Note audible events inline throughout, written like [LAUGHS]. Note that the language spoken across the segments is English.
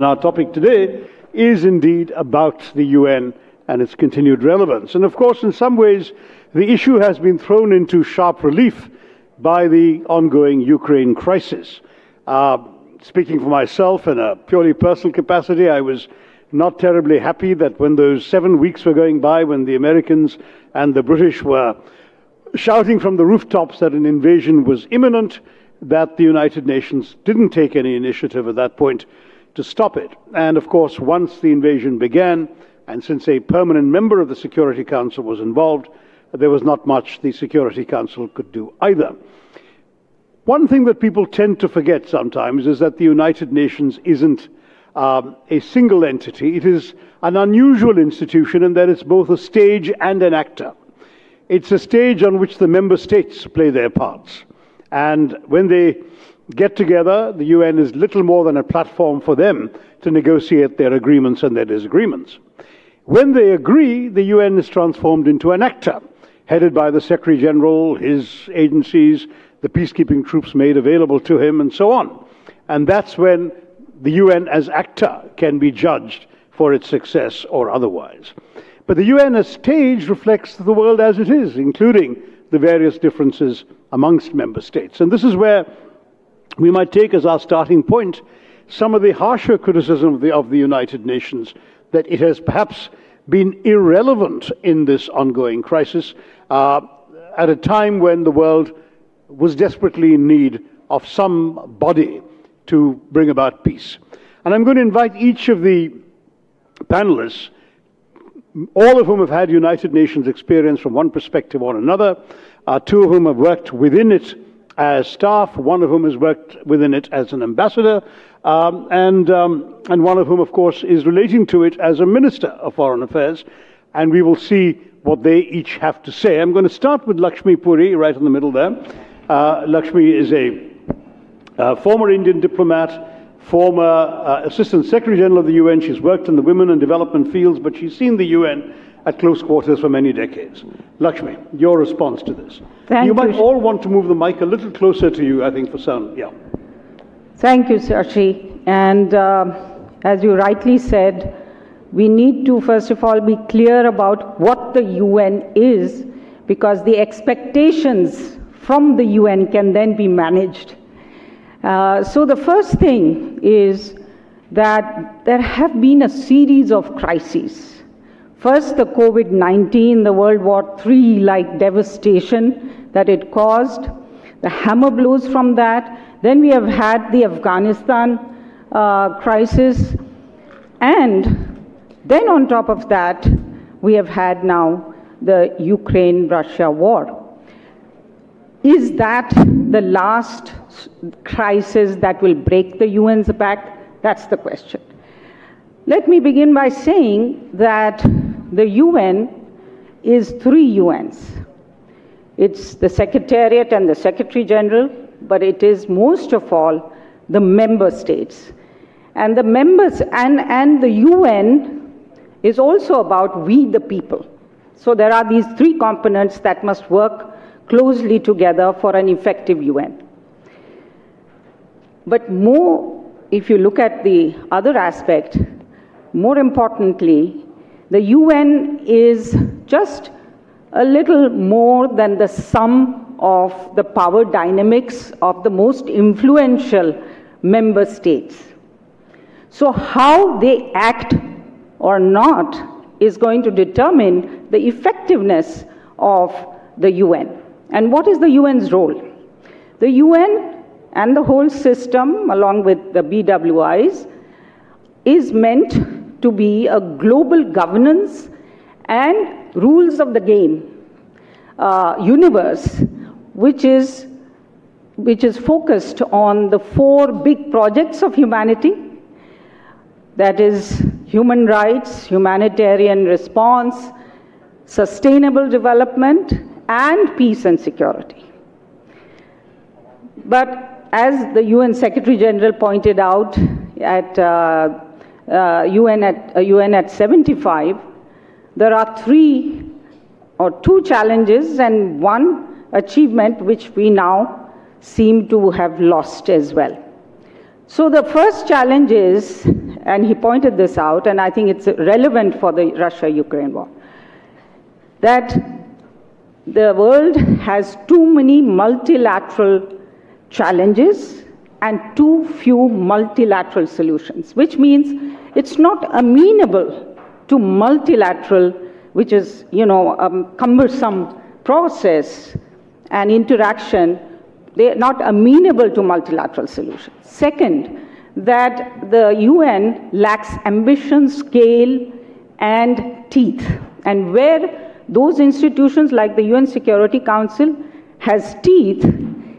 Our topic today is indeed about the UN and its continued relevance. And of course, in some ways, the issue has been thrown into sharp relief by the ongoing Ukraine crisis. Uh, speaking for myself in a purely personal capacity, I was not terribly happy that when those seven weeks were going by, when the Americans and the British were shouting from the rooftops that an invasion was imminent, that the United Nations didn't take any initiative at that point to stop it. And of course, once the invasion began, and since a permanent member of the Security Council was involved, there was not much the Security Council could do either. One thing that people tend to forget sometimes is that the United Nations isn't um, a single entity. It is an unusual institution in that it's both a stage and an actor. It's a stage on which the member states play their parts. And when they get together. The UN is little more than a platform for them to negotiate their agreements and their disagreements. When they agree, the UN is transformed into an actor, headed by the Secretary General, his agencies, the peacekeeping troops made available to him, and so on. And that's when the UN as actor can be judged for its success or otherwise. But the UN as stage reflects the world as it is, including the various differences amongst member states. And this is where we might take as our starting point some of the harsher criticism of the, of the United Nations that it has perhaps been irrelevant in this ongoing crisis uh, at a time when the world was desperately in need of some body to bring about peace. And I'm going to invite each of the panelists, all of whom have had United Nations experience from one perspective or another, uh, two of whom have worked within it as staff, one of whom has worked within it as an ambassador, um, and, um, and one of whom, of course, is relating to it as a minister of foreign affairs. And we will see what they each have to say. I'm going to start with Lakshmi Puri, right in the middle there. Uh, Lakshmi is a uh, former Indian diplomat, former uh, Assistant Secretary General of the UN. She's worked in the women and development fields, but she's seen the UN at close quarters for many decades. Lakshmi, your response to this. Thank you you might all want to move the mic a little closer to you, I think, for sound. Yeah. Thank you, Shashi. And uh, as you rightly said, we need to, first of all, be clear about what the UN is, because the expectations from the UN can then be managed. Uh, so the first thing is that there have been a series of crises First, the COVID 19, the World War III like devastation that it caused, the hammer blows from that. Then we have had the Afghanistan uh, crisis. And then, on top of that, we have had now the Ukraine Russia war. Is that the last crisis that will break the UN's back? That's the question. Let me begin by saying that the UN is three UNs. It's the Secretariat and the Secretary General, but it is most of all the member states. And the members and, and the UN is also about we the people. So there are these three components that must work closely together for an effective UN. But more, if you look at the other aspect, more importantly, the UN is just a little more than the sum of the power dynamics of the most influential member states. So, how they act or not is going to determine the effectiveness of the UN. And what is the UN's role? The UN and the whole system, along with the BWIs, is meant to be a global governance and rules of the game uh, universe, which is, which is focused on the four big projects of humanity that is, human rights, humanitarian response, sustainable development, and peace and security. But as the UN Secretary General pointed out at uh, uh, UN, at, uh, UN at 75, there are three or two challenges and one achievement which we now seem to have lost as well. So the first challenge is, and he pointed this out, and I think it's relevant for the Russia Ukraine war, that the world has too many multilateral challenges and too few multilateral solutions, which means it's not amenable to multilateral, which is, you know, a cumbersome process and interaction. They're not amenable to multilateral solutions. Second, that the UN lacks ambition, scale, and teeth. And where those institutions like the UN Security Council has teeth,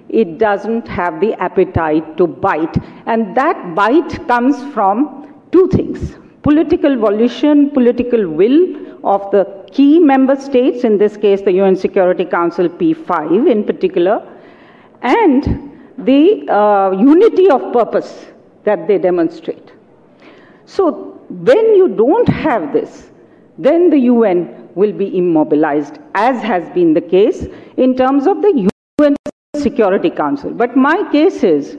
it doesn't have the appetite to bite. And that bite comes from two things political volition, political will of the key member states, in this case, the UN Security Council P5 in particular, and the uh, unity of purpose that they demonstrate. So, when you don't have this, then the UN will be immobilized, as has been the case in terms of the UN Security Council. But my case is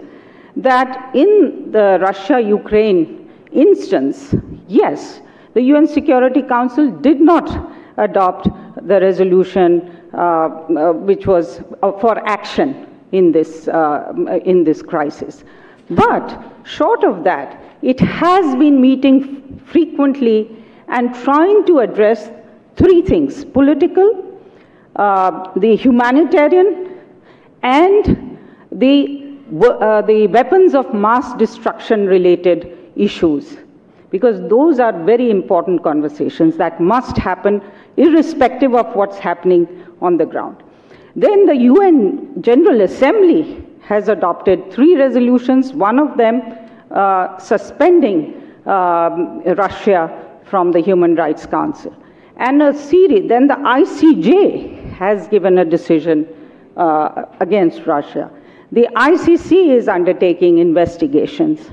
that in the Russia Ukraine instance, yes, the UN Security Council did not adopt the resolution uh, uh, which was uh, for action in this, uh, in this crisis. But short of that, it has been meeting frequently and trying to address three things political, uh, the humanitarian, and the, uh, the weapons of mass destruction related issues. Because those are very important conversations that must happen irrespective of what's happening on the ground. Then the UN General Assembly has adopted three resolutions, one of them uh, suspending um, Russia from the Human Rights Council. And a series, then the ICJ has given a decision uh, against Russia. The ICC is undertaking investigations.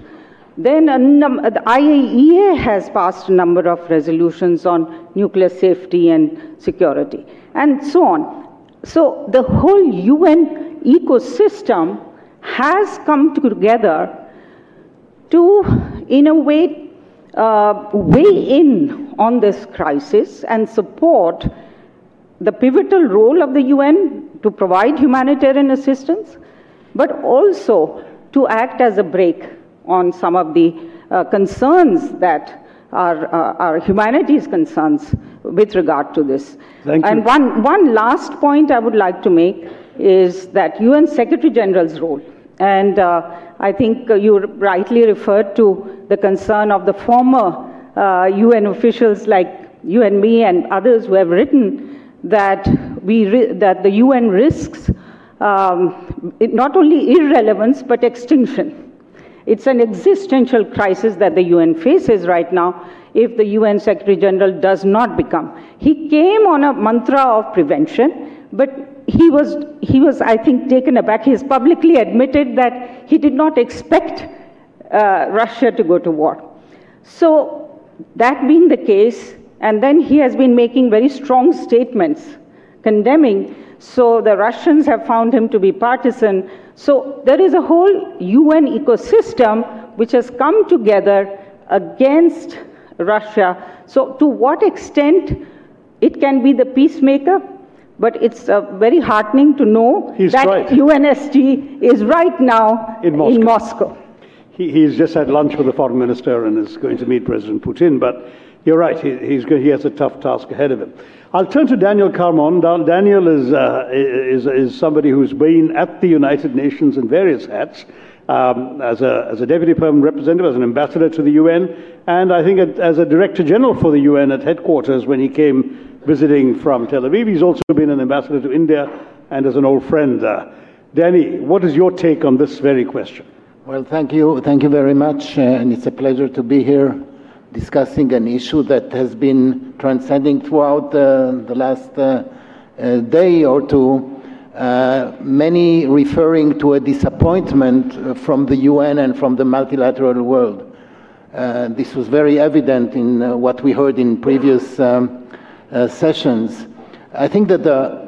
Then num- the IAEA has passed a number of resolutions on nuclear safety and security, and so on. So the whole UN ecosystem has come together to, in a way, uh, weigh in on this crisis and support the pivotal role of the UN to provide humanitarian assistance, but also to act as a brake on some of the uh, concerns that are, uh, are humanities concerns with regard to this. Thank and you. one, one last point I would like to make is that UN Secretary General's role. And uh, I think uh, you rightly referred to the concern of the former uh, UN officials like you and me and others who have written that, we that the UN risks um, not only irrelevance but extinction. It's an existential crisis that the UN faces right now if the UN Secretary General does not become. He came on a mantra of prevention, but he was, he was, I think, taken aback. He has publicly admitted that he did not expect uh, Russia to go to war. So, that being the case, and then he has been making very strong statements condemning. So, the Russians have found him to be partisan. So, there is a whole UN ecosystem which has come together against Russia. So, to what extent it can be the peacemaker? But it's uh, very heartening to know He's that right. UNSG is right now In Moscow. In Moscow. He, he's just had lunch with the foreign minister and is going to meet President Putin. But you're right, he, he has a tough task ahead of him. I'll turn to Daniel Carmon. Daniel is, uh, is, is somebody who's been at the United Nations in various hats. Um, as, a, as a deputy permanent representative, as an ambassador to the UN, and I think as a director general for the UN at headquarters when he came visiting from Tel Aviv. He's also been an ambassador to India and as an old friend. Uh, Danny, what is your take on this very question? Well, thank you. Thank you very much. And it's a pleasure to be here discussing an issue that has been transcending throughout uh, the last uh, uh, day or two. Uh, many referring to a disappointment uh, from the UN and from the multilateral world. Uh, this was very evident in uh, what we heard in previous um, sessions. I think that the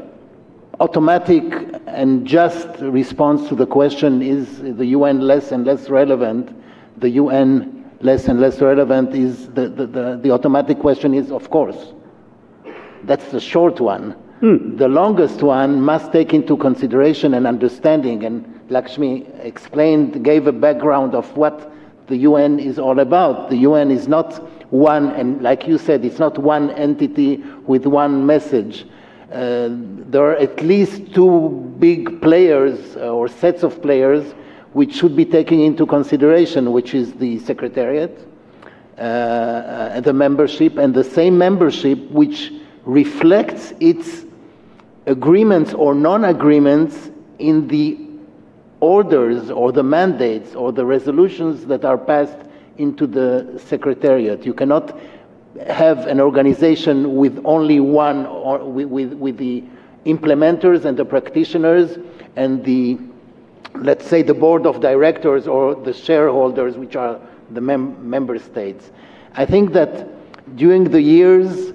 automatic and just response to the question is the UN less and less relevant? The UN less and less relevant is the, the, the, the automatic question is, of course. That's the short one. Hmm. The longest one must take into consideration and understanding, and Lakshmi explained, gave a background of what the UN is all about. The UN is not one, and like you said, it's not one entity with one message. Uh, there are at least two big players uh, or sets of players which should be taken into consideration, which is the Secretariat, uh, uh the membership, and the same membership which reflects its agreements or non agreements in the orders or the mandates or the resolutions that are passed into the Secretariat. You cannot have an organization with only one, or with, with, with the implementers and the practitioners and the, let's say, the board of directors or the shareholders, which are the mem member states. I think that during the years,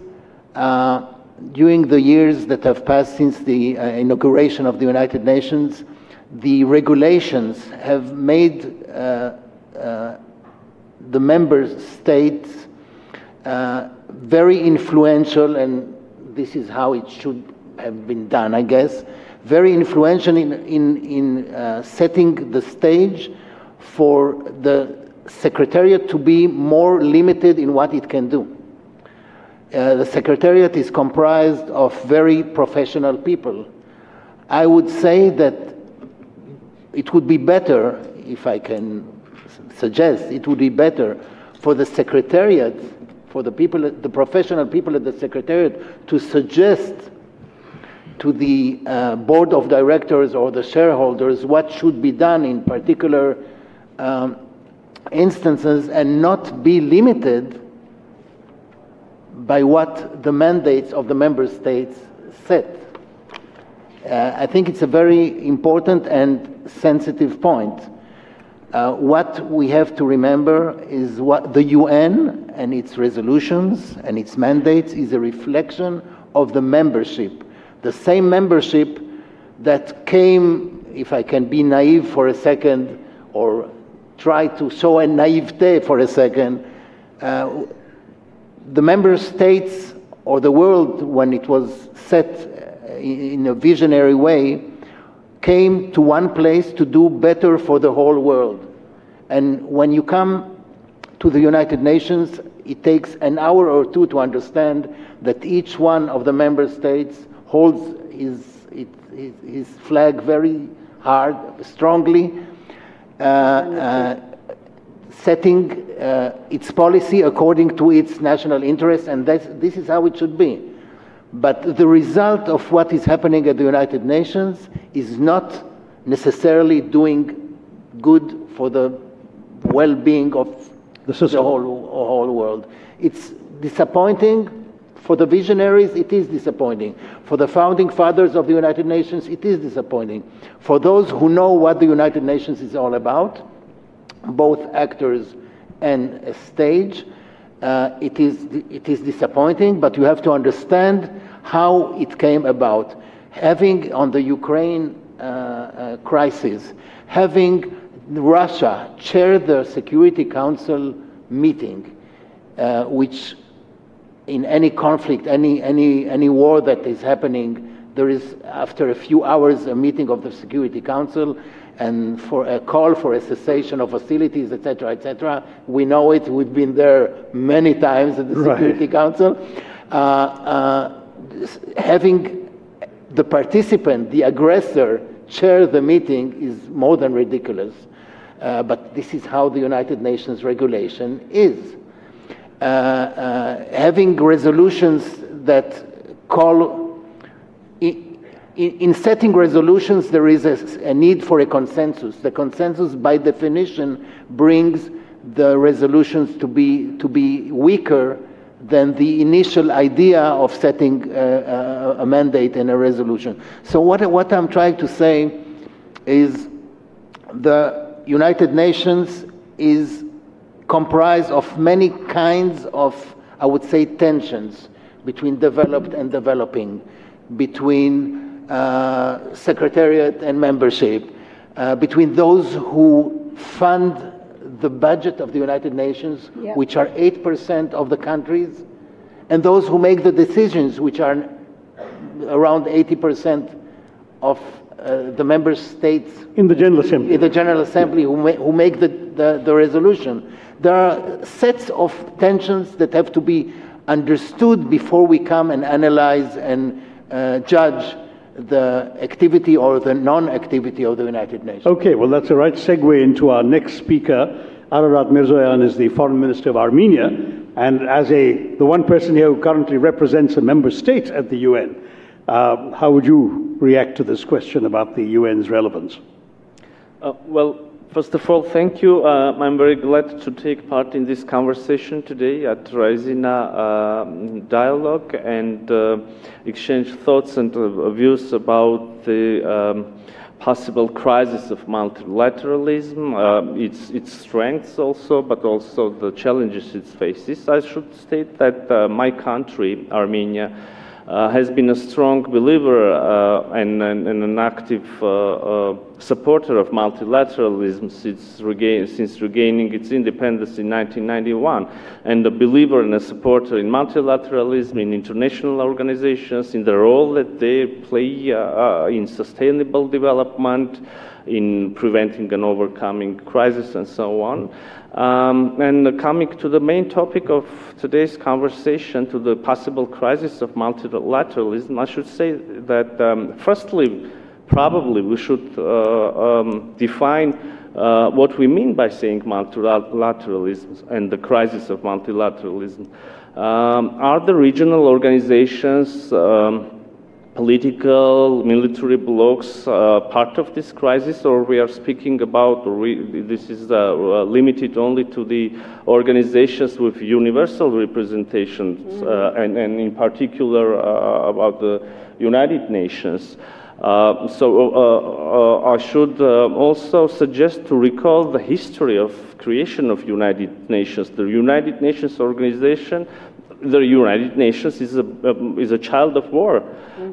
uh, during the years that have passed since the uh, inauguration of the United Nations, the regulations have made uh, uh, the member states uh, very influential, and this is how it should have been done, I guess, very influential in, in, in uh, setting the stage for the Secretariat to be more limited in what it can do. Uh, the Secretariat is comprised of very professional people. I would say that it would be better, if I can suggest, it would be better for the Secretariat, for the people, the professional people at the Secretariat to suggest to the uh, board of directors or the shareholders what should be done in particular um, instances and not be limited by what the mandates of the member states set. Uh, I think it's a very important and sensitive point. Uh, what we have to remember is what the UN and its resolutions and its mandates is a reflection of the membership. The same membership that came, if I can be naive for a second, or try to show a naivete for a second, uh, the member states or the world, when it was set in a visionary way, came to one place to do better for the whole world. And when you come to the United Nations, it takes an hour or two to understand that each one of the member states holds his, his, his flag very hard, strongly, uh, uh, setting uh, its policy according to its national interests, and this is how it should be. But the result of what is happening at the United Nations is not necessarily doing good for the well being of the, the whole, whole world. It's disappointing for the visionaries, it is disappointing. For the founding fathers of the United Nations, it is disappointing. For those who know what the United Nations is all about, both actors and stage, uh, it, is, it is disappointing, but you have to understand how it came about. Having on the Ukraine uh, uh, crisis, having Russia chair the Security Council meeting, uh, which in any conflict, any, any, any war that is happening, there is, after a few hours, a meeting of the Security Council and for a call for a cessation of hostilities, etc., etc. We know it. We've been there many times at the right. Security Council. Uh, uh, having the participant, the aggressor, chair the meeting is more than ridiculous. Uh, but this is how the United Nations regulation is. Uh, uh, having resolutions that call in, in, setting resolutions, there is a, a, need for a consensus. The consensus, by definition, brings the resolutions to be, to be weaker than the initial idea of setting a, a mandate and a resolution. So, what, what I'm trying to say is the United Nations is comprised of many kinds of, I would say, tensions between developed and developing, between uh, secretariat and membership, uh, between those who fund the budget of the United Nations, Yeah. which are 8% of the countries, and those who make the decisions, which are around 80% of uh, the member states In the General Assembly. in the General Assembly who, ma- who make the, the, the resolution. There are sets of tensions that have to be understood before we come and analyze and uh, judge the activity or the non-activity of the United Nations. Okay, well, that's a right segue into our next speaker. Ararat Mirzoyan is the Foreign Minister of Armenia, and as a the one person here who currently represents a member state at the UN, uh, how would you react to this question about the UN's relevance? Uh, well, first of all, thank you. Uh, I'm very glad to take part in this conversation today at Raisina uh, Dialogue and uh, exchange thoughts and uh, views about the um, possible crisis of multilateralism, uh, its, its strengths also, but also the challenges it faces. I should state that my country, Armenia, has been a strong believer uh, and, and, and an active uh, uh, supporter of multilateralism since, regain, since regaining its independence in 1991, and a believer and a supporter in multilateralism, in international organizations, in the role that they play uh, uh, in sustainable development, in preventing and overcoming crisis, and so on. Um, and coming to the main topic of today's conversation, to the possible crisis of multilateralism, I should say that, um, firstly, probably we should uh, um, define uh, what we mean by saying multilateralism and the crisis of multilateralism. Um, are the regional organizations um, political, military blocs uh, part of this crisis, or we are speaking about, or we, this is uh, uh, limited only to the organizations with universal representations, uh, and, and in particular uh, about the United Nations. Uh, so uh, uh, I should uh, also suggest to recall the history of creation of United Nations. The United Nations organization the United Nations is a, um, is a child of war.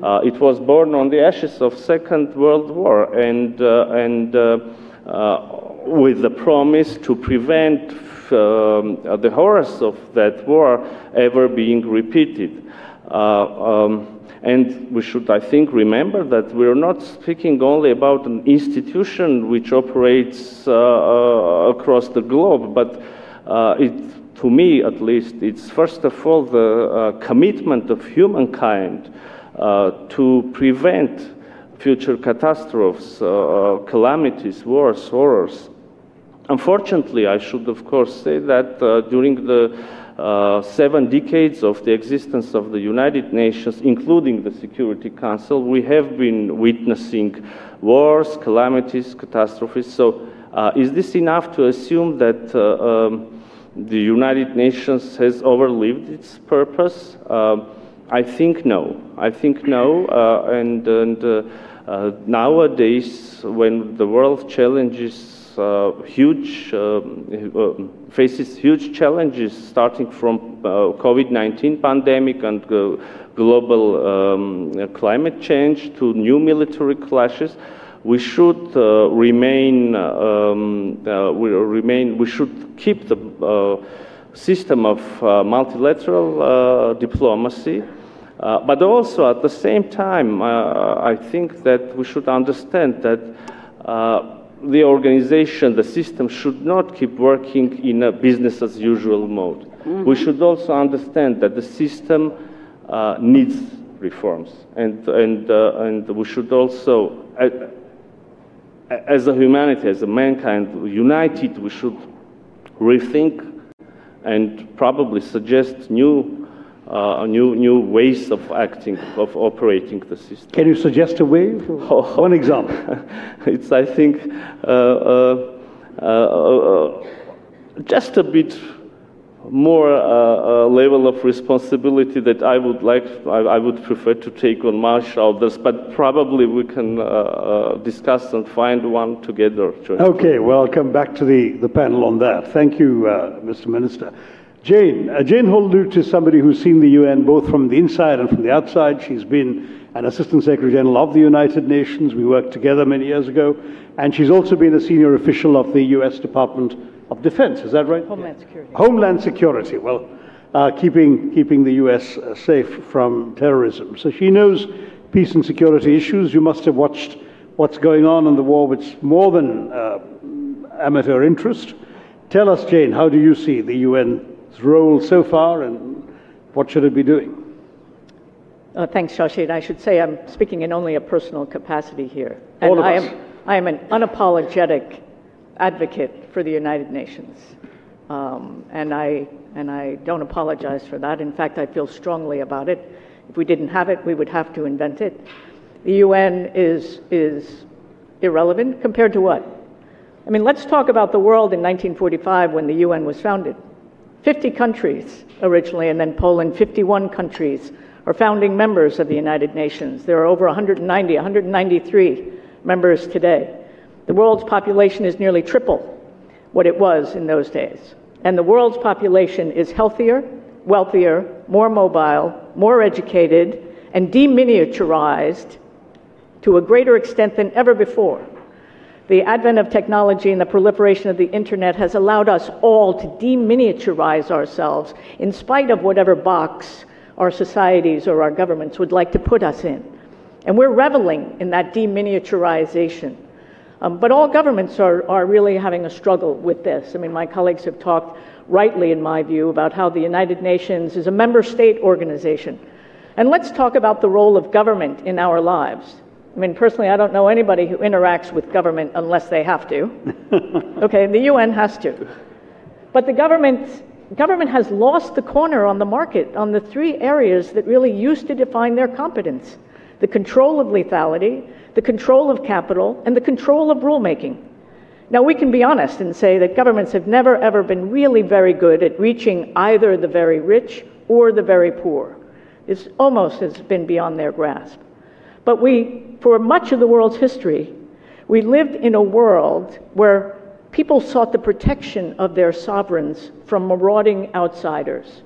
Uh, it was born on the ashes of Second World War and, uh, and uh, uh, with the promise to prevent um, the horrors of that war ever being repeated. Uh, um, and we should, I think, remember that we're not speaking only about an institution which operates uh, uh, across the globe, but uh, it to me at least, it's first of all the uh, commitment of humankind uh, to prevent future catastrophes, uh, calamities, wars, horrors. Unfortunately, I should of course say that uh, during the uh, seven decades of the existence of the United Nations, including the Security Council, we have been witnessing wars, calamities, catastrophes. So, uh, is this enough to assume that um, the United Nations has overlived its purpose? Uh, I think no. I think no. Uh, and and uh, uh nowadays, when the world challenges uh, huge, um, faces huge challenges, starting from COVID-19 pandemic and global um, climate change to new military clashes we should uh, remain, um, uh, we remain, we should keep the uh, system of uh, multilateral uh, diplomacy, uh, but also at the same time, I think that we should understand that the organization, the system should not keep working in a business as usual mode. Mm-hmm. We should also understand that the system needs reforms, and, and, and we should also as a humanity, as a mankind, united, we should rethink and probably suggest new, uh, new, new ways of acting, of operating the system. Can you suggest a way? [LAUGHS] One example. it's, I think, uh, uh, uh, uh just a bit more uh, uh, level of responsibility that I would like, I, I, would prefer to take on my shoulders, but probably we can uh, uh discuss and find one together. Okay, well, I'll come back to the, the panel on that. Thank you, Mr. Minister. Jane, uh, Jane Holl Lute is somebody who's seen the UN both from the inside and from the outside. She's been an Assistant Secretary General of the United Nations. We worked together many years ago. And she's also been a senior official of the US Department of Defense. Is that right? Homeland Security. Homeland Security. Well, uh, keeping keeping the U.S. Uh, safe from terrorism. So she knows peace and security issues. You must have watched what's going on in the war, which more than uh, amateur interest. Tell us, Jane, how do you see the UN's role so far, and what should it be doing? Uh, thanks, Shashi. And I should say I'm speaking in only a personal capacity here. And I am I am an unapologetic advocate for the United Nations. Um, and I and I don't apologize for that. In fact, I feel strongly about it. If we didn't have it, we would have to invent it. The UN is is irrelevant compared to what? I mean, let's talk about the world in 1945 when the UN was founded. 50 countries originally, and then Poland, 51 countries are founding members of the United Nations. There are over 190, 193 members today. The world's population is nearly triple what it was in those days. And the world's population is healthier, wealthier, more mobile, more educated, and disintermediated to a greater extent than ever before. The advent of technology and the proliferation of the internet has allowed us all to disintermediate ourselves in spite of whatever box our societies or our governments would like to put us in. And we're reveling in that disintermediation. Um, but all governments are, are really having a struggle with this. I mean, my colleagues have talked rightly, in my view, about how the United Nations is a member state organization. And let's talk about the role of government in our lives. I mean, personally, I don't know anybody who interacts with government unless they have to. [LAUGHS] okay, the UN has to. But the government, government has lost the corner on the market on the three areas that really used to define their competence the control of lethality, the control of capital, and the control of rulemaking. Now, we can be honest and say that governments have never, ever been really very good at reaching either the very rich or the very poor. This almost has been beyond their grasp. But we, for much of the world's history, we lived in a world where people sought the protection of their sovereigns from marauding outsiders.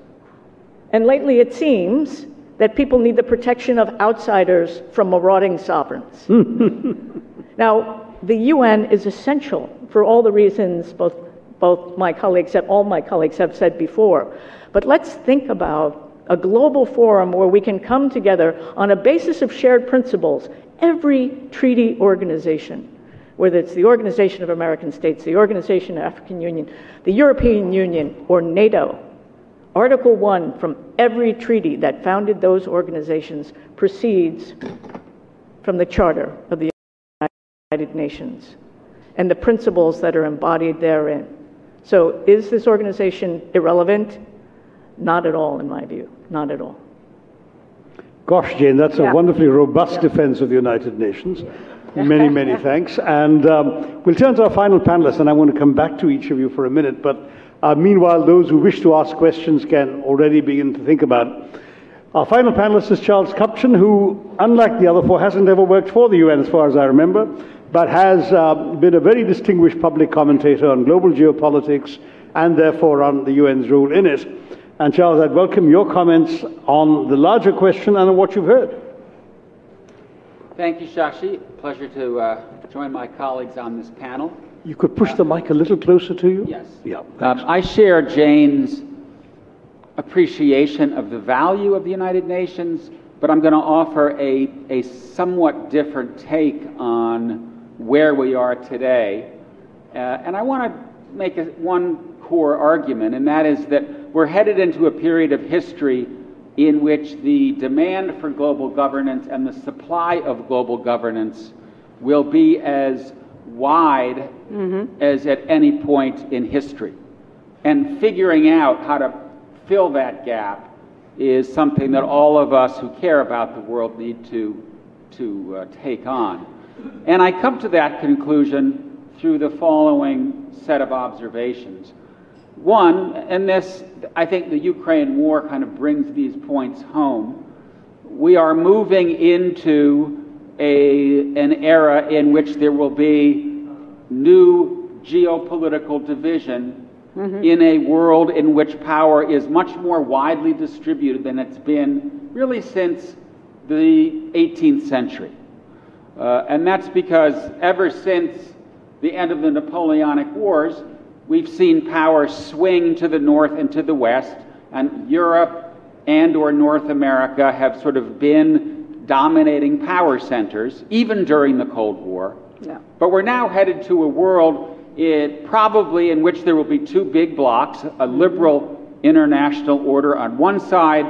And lately it seems that people need the protection of outsiders from marauding sovereigns. [LAUGHS] now, the UN is essential for all the reasons both, both my colleagues and all my colleagues have said before. But let's think about a global forum where we can come together on a basis of shared principles. Every treaty organization, whether it's the Organization of American States, the Organization of African Union, the European Union, or NATO, Article 1 from every treaty that founded those organizations proceeds from the Charter of the United Nations and the principles that are embodied therein. So, is this organization irrelevant? Not at all, in my view. Not at all. Gosh, Jane, that's Yeah. a wonderfully robust Yeah. defense of the United Nations. Many, [LAUGHS] many thanks. And um, we'll turn to our final panelists, and I want to come back to each of you for a minute. But uh, meanwhile, those who wish to ask questions can already begin to think about. Our final panelist is Charles Kupchan, who, unlike the other four, hasn't ever worked for the UN, as far as I remember, but has uh, been a very distinguished public commentator on global geopolitics and therefore on the UN's role in it. And Charles, I'd welcome your comments on the larger question and on what you've heard. Thank you, Shashi. Pleasure to uh, join my colleagues on this panel. You could push the mic a little closer to you? Yes. Yeah. Um, I share Jane's appreciation of the value of the United Nations, but I'm going to offer a, a somewhat different take on where we are today. Uh, and I want to make a, one core argument, and that is that we're headed into a period of history in which the demand for global governance and the supply of global governance will be as wide as at any point in history. And figuring out how to fill that gap is something that all of us who care about the world need to, to uh, take on. And I come to that conclusion through the following set of observations. One, and this, I think the Ukraine war kind of brings these points home. We are moving into a, an era in which there will be new geopolitical division in a world in which power is much more widely distributed than it's been really since the 18th century. Uh, and that's because ever since the end of the Napoleonic Wars, we've seen power swing to the north and to the west, and Europe and or North America have sort of been dominating power centers, even during the Cold War. Yeah. But we're now headed to a world it, probably in which there will be two big blocks a liberal international order on one side,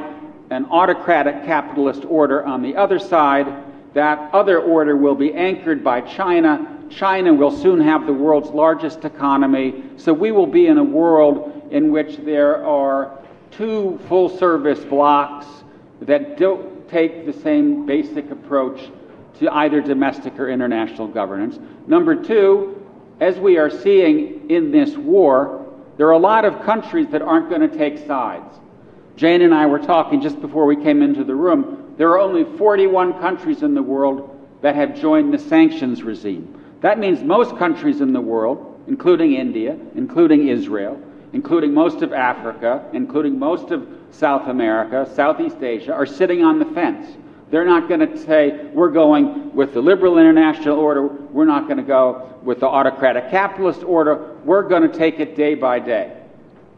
an autocratic capitalist order on the other side. That other order will be anchored by China. China will soon have the world's largest economy. So we will be in a world in which there are two full service blocks that don't take the same basic approach to either domestic or international governance. Number two, as we are seeing in this war, there are a lot of countries that aren't going to take sides. Jane and I were talking just before we came into the room. There are only 41 countries in the world that have joined the sanctions regime. That means most countries in the world, including India, including Israel, including most of Africa, including most of South America, Southeast Asia, are sitting on the fence. They're not going to say, we're going with the liberal international order, we're not going to go with the autocratic capitalist order, we're going to take it day by day.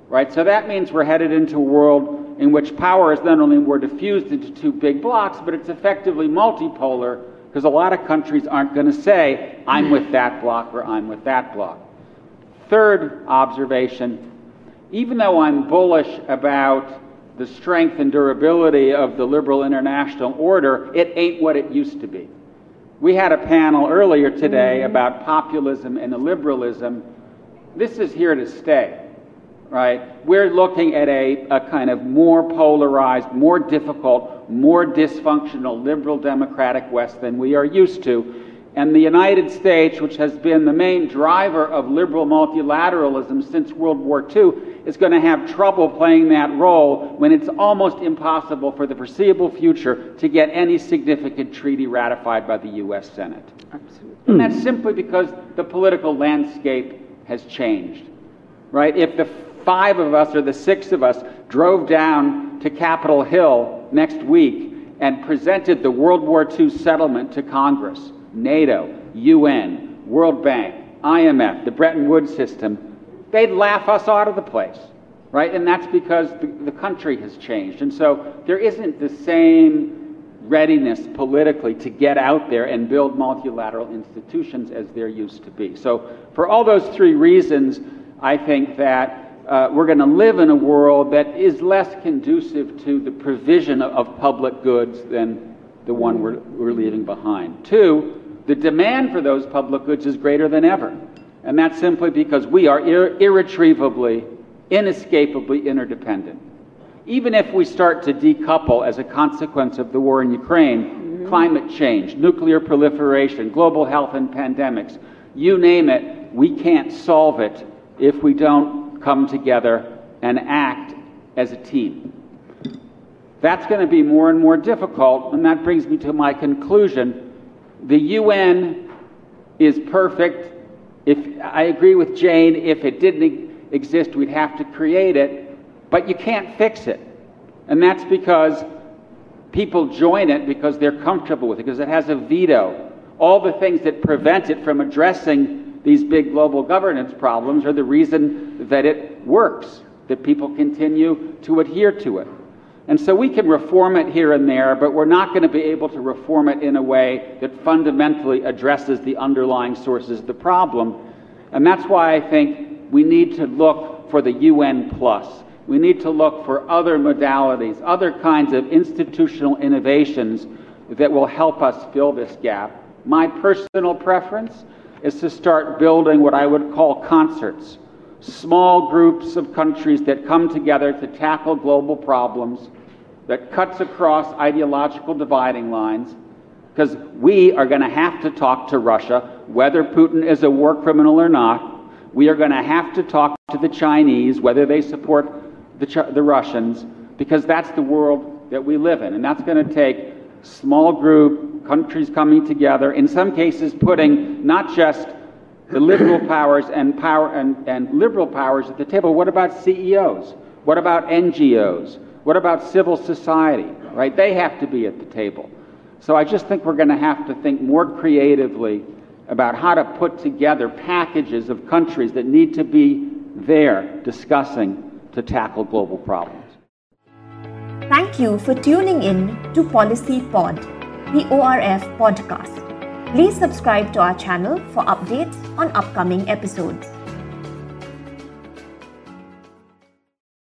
Right? So that means we're headed into a world in which power is not only more diffused into two big blocks, but it's effectively multipolar because a lot of countries aren't going to say, I'm with that block or I'm with that block. Third observation even though I'm bullish about the strength and durability of the liberal international order, it ain't what it used to be. We had a panel earlier today about populism and liberalism. This is here to stay, right? We're looking at a, a kind of more polarized, more difficult, more dysfunctional liberal democratic West than we are used to. And the United States, which has been the main driver of liberal multilateralism since World War II, is going to have trouble playing that role when it's almost impossible for the foreseeable future to get any significant treaty ratified by the U.S. Senate. Absolutely. And that's simply because the political landscape has changed. Right? If the five of us or the six of us drove down to Capitol Hill next week and presented the World War II settlement to Congress, NATO, UN, World Bank, IMF, the Bretton Woods system, they'd laugh us out of the place, right? And that's because the, the country has changed. And so there isn't the same readiness politically to get out there and build multilateral institutions as there used to be. So, for all those three reasons, I think that uh, we're going to live in a world that is less conducive to the provision of, public goods than the one we're, we're leaving behind. Two, the demand for those public goods is greater than ever. And that's simply because we are ir- irretrievably, inescapably interdependent. Even if we start to decouple as a consequence of the war in Ukraine, mm-hmm. climate change, nuclear proliferation, global health and pandemics, you name it, we can't solve it if we don't come together and act as a team. That's going to be more and more difficult, and that brings me to my conclusion the UN is perfect. If I agree with Jane, if it didn't exist, we'd have to create it, but you can't fix it. And that's because people join it because they're comfortable with it, because it has a veto. All the things that prevent it from addressing these big global governance problems are the reason that it works, that people continue to adhere to it. And so we can reform it here and there, but we're not going to be able to reform it in a way that fundamentally addresses the underlying sources of the problem. And that's why I think we need to look for the UN plus. We need to look for other modalities, other kinds of institutional innovations that will help us fill this gap. My personal preference is to start building what I would call concerts small groups of countries that come together to tackle global problems that cuts across ideological dividing lines because we are going to have to talk to Russia, whether Putin is a war criminal or not. We are going to have to talk to the Chinese, whether they support the, Ch- the Russians, because that's the world that we live in. And that's going to take small group countries coming together, in some cases putting not just the liberal [COUGHS] powers and power and, and liberal powers at the table. What about CEOs? What about NGOs? What about civil society, right? They have to be at the table. So I just think we're going to have to think more creatively about how to put together packages of countries that need to be there discussing to tackle global problems. Thank you for tuning in to Policy Pod, the ORF podcast. Please subscribe to our channel for updates on upcoming episodes.